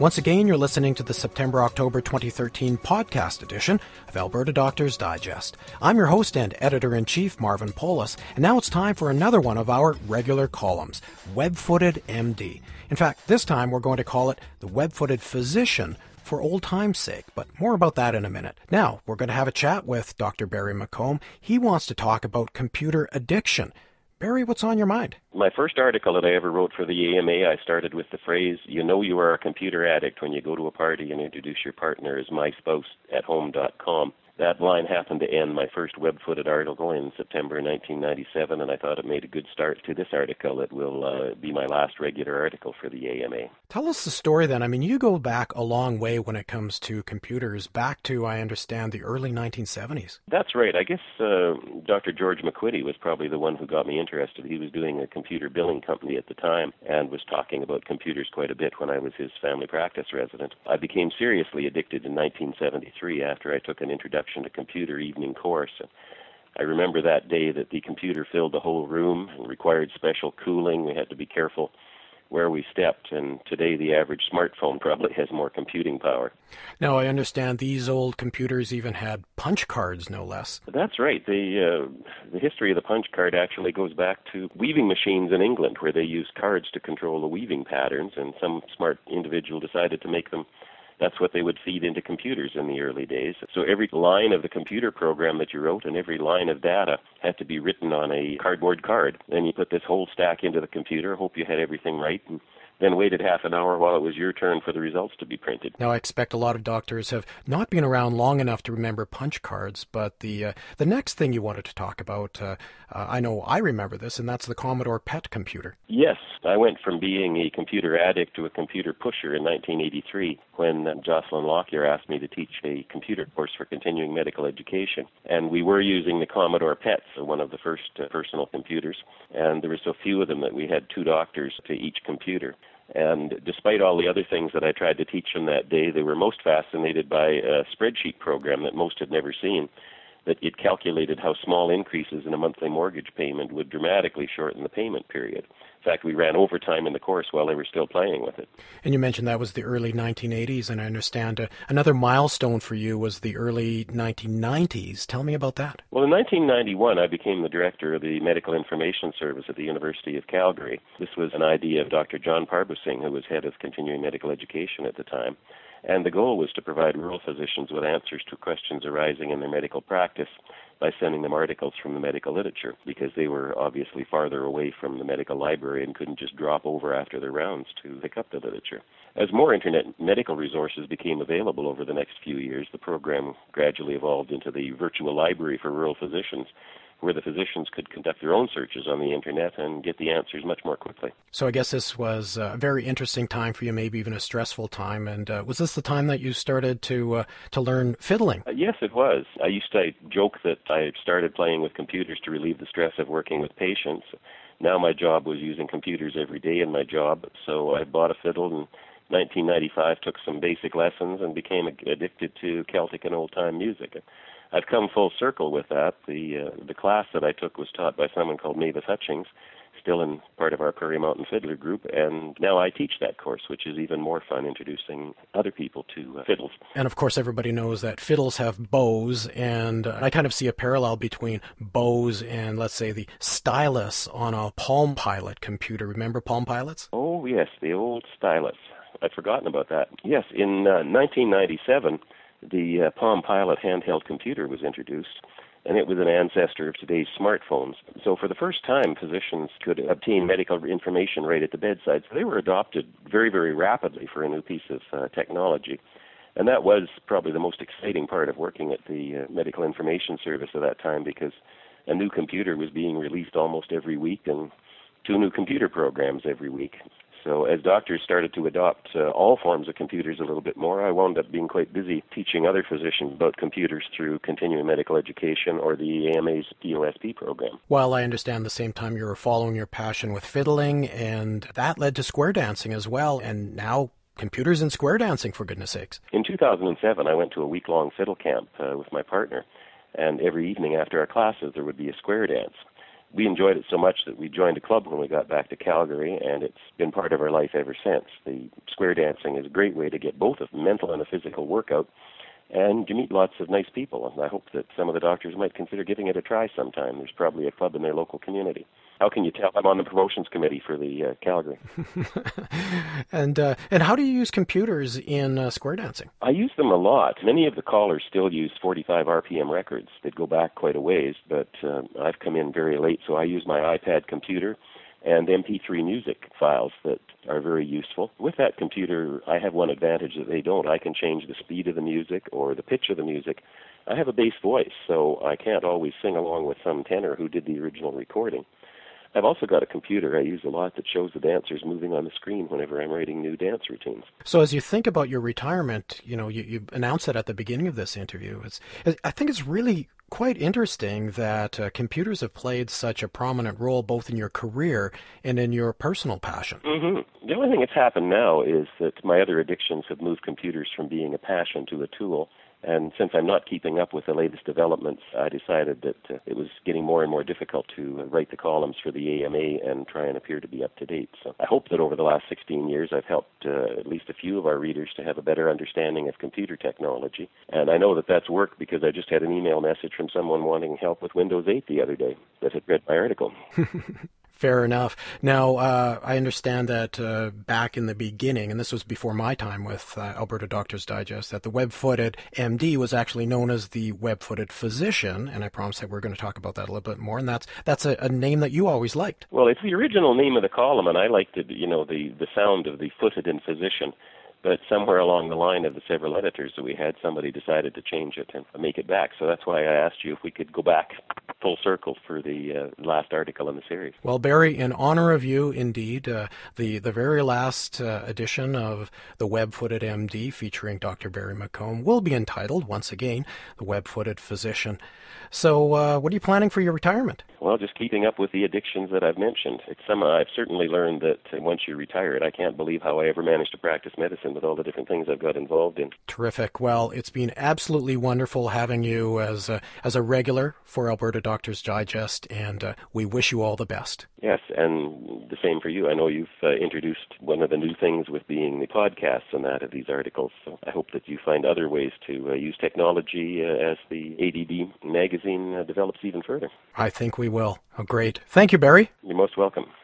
Once again, you're listening to the September October 2013 podcast edition of Alberta Doctors Digest. I'm your host and editor in chief, Marvin Polis, and now it's time for another one of our regular columns, Web Footed MD. In fact, this time we're going to call it the Web Footed Physician for old time's sake, but more about that in a minute. Now, we're going to have a chat with Dr. Barrie McCombs. He wants to talk about computer addiction. Barrie, what's on your mind? My first article that I ever wrote for the AMA, I started with the phrase, you know you are a computer addict when you go to a party and introduce your partner as my spouse at home.com that line happened to end my first web-footed article in September 1997, and I thought it made a good start to this article It will uh, be my last regular article for the AMA. Tell us the story then. I mean, you go back a long way when it comes to computers, back to, I understand, the early 1970s. That's right. I guess uh, Dr. George McQuitty was probably the one who got me interested. He was doing a computer billing company at the time and was talking about computers quite a bit when I was his family practice resident. I became seriously addicted in 1973 after I took an introduction introduction to computer evening course. And I remember that day that the computer filled the whole room and required special cooling. We had to be careful where we stepped, and today the average smartphone probably has more computing power. Now, I understand these old computers even had punch cards, no less. That's right. The, uh, the history of the punch card actually goes back to weaving machines in England, where they used cards to control the weaving patterns, and some smart individual decided to make them that's what they would feed into computers in the early days. So every line of the computer program that you wrote and every line of data had to be written on a cardboard card. Then you put this whole stack into the computer, hope you had everything right, and then waited half an hour while it was your turn for the results to be printed. Now, I expect a lot of doctors have not been around long enough to remember punch cards, but the uh, the next thing you wanted to talk about, uh, uh, I know I remember this, and that's the Commodore PET computer. Yes, I went from being a computer addict to a computer pusher in 1983 when uh, Jocelyn Lockyer asked me to teach a computer course for continuing medical education, and we were using the Commodore PET, so one of the first uh, personal computers, and there were so few of them that we had two doctors to each computer. And despite all the other things that I tried to teach them that day, they were most fascinated by a spreadsheet program that most had never seen. That it calculated how small increases in a monthly mortgage payment would dramatically shorten the payment period. In fact, we ran overtime in the course while they were still playing with it. And you mentioned that was the early 1980s, and I understand uh, another milestone for you was the early 1990s. Tell me about that. Well, in 1991, I became the director of the Medical Information Service at the University of Calgary. This was an idea of Dr. John Parboosingh, who was head of continuing medical education at the time. And the goal was to provide rural physicians with answers to questions arising in their medical practice by sending them articles from the medical literature because they were obviously farther away from the medical library and couldn't just drop over after their rounds to pick up the literature. As more internet medical resources became available over the next few years, the program gradually evolved into the virtual library for rural physicians where the physicians could conduct their own searches on the internet and get the answers much more quickly. So I guess this was a very interesting time for you, maybe even a stressful time. And uh, was this the time that you started to uh, to learn fiddling? Uh, yes, it was. I used to joke that I started playing with computers to relieve the stress of working with patients. Now my job was using computers every day in my job, so I bought a fiddle and 1995 took some basic lessons and became addicted to Celtic and old time music. I've come full circle with that. The uh, the class that I took was taught by someone called Mavis Hutchings, still in part of our Prairie Mountain Fiddler group, and now I teach that course, which is even more fun introducing other people to uh, fiddles. And of course, everybody knows that fiddles have bows, and I kind of see a parallel between bows and, let's say, the stylus on a Palm Pilot computer. Remember Palm Pilots? Oh yes, the old stylus. I'd forgotten about that. Yes, in uh, 1997 the uh, Palm Pilot handheld computer was introduced, and it was an ancestor of today's smartphones. So, for the first time, physicians could obtain medical information right at the bedside. So, they were adopted very, very rapidly for a new piece of uh, technology. And that was probably the most exciting part of working at the uh, Medical Information Service at that time because a new computer was being released almost every week and two new computer programs every week. So as doctors started to adopt uh, all forms of computers a little bit more, I wound up being quite busy teaching other physicians about computers through continuing medical education or the AMA's DOSP program. While I understand the same time you were following your passion with fiddling, and that led to square dancing as well, and now computers and square dancing, for goodness sakes. In 2007, I went to a week long fiddle camp uh, with my partner, and every evening after our classes, there would be a square dance. We enjoyed it so much that we joined a club when we got back to Calgary, and it's been part of our life ever since. The square dancing is a great way to get both a mental and a physical workout, and you meet lots of nice people. And I hope that some of the doctors might consider giving it a try sometime. There's probably a club in their local community. How can you tell? I'm on the promotions committee for the uh, Calgary. and uh, and how do you use computers in uh, square dancing? I use them a lot. Many of the callers still use 45 RPM records. They go back quite a ways, but uh, I've come in very late, so I use my iPad computer and MP3 music files that are very useful. With that computer, I have one advantage that they don't. I can change the speed of the music or the pitch of the music. I have a bass voice, so I can't always sing along with some tenor who did the original recording. I've also got a computer I use a lot that shows the dancers moving on the screen whenever I'm writing new dance routines. So as you think about your retirement, you know, you, you announced it at the beginning of this interview. It's, I think it's really quite interesting that uh, computers have played such a prominent role both in your career and in your personal passion. Mm-hmm. The only thing that's happened now is that my other addictions have moved computers from being a passion to a tool. And since I'm not keeping up with the latest developments, I decided that uh, it was getting more and more difficult to uh, write the columns for the AMA and try and appear to be up to date. So I hope that over the last 16 years I've helped uh, at least a few of our readers to have a better understanding of computer technology. And I know that that's worked because I just had an email message from someone wanting help with Windows 8 the other day that had read my article. Fair enough. Now, uh, I understand that uh, back in the beginning, and this was before my time with uh, Alberta Doctors Digest, that the web-footed MD was actually known as the web-footed physician, and I promise that we're going to talk about that a little bit more. And that's that's a, a, name that you always liked. Well, it's the original name of the column, and I liked it. You know, the the sound of the footed in physician. But somewhere along the line of the several editors that we had, somebody decided to change it and make it back. So that's why I asked you if we could go back full circle for the uh, last article in the series. Well, Barrie, in honor of you, indeed, uh, the the very last uh, edition of the Web-footed MD featuring Dr. Barrie McCombs will be entitled once again "The Web-footed Physician." So, uh, what are you planning for your retirement? Well, just keeping up with the addictions that I've mentioned. It's some I've certainly learned that once you retire it, I can't believe how I ever managed to practice medicine with all the different things I've got involved in. Terrific. Well, it's been absolutely wonderful having you as a, as a regular for Alberta Doctors Digest, and uh, we wish you all the best. Yes, and the same for you. I know you've uh, introduced one of the new things with being the podcasts and that of these articles. So I hope that you find other ways to uh, use technology uh, as the ADD magazine uh, develops even further. I think we will. Oh, great. Thank you, Barrie. You're most welcome.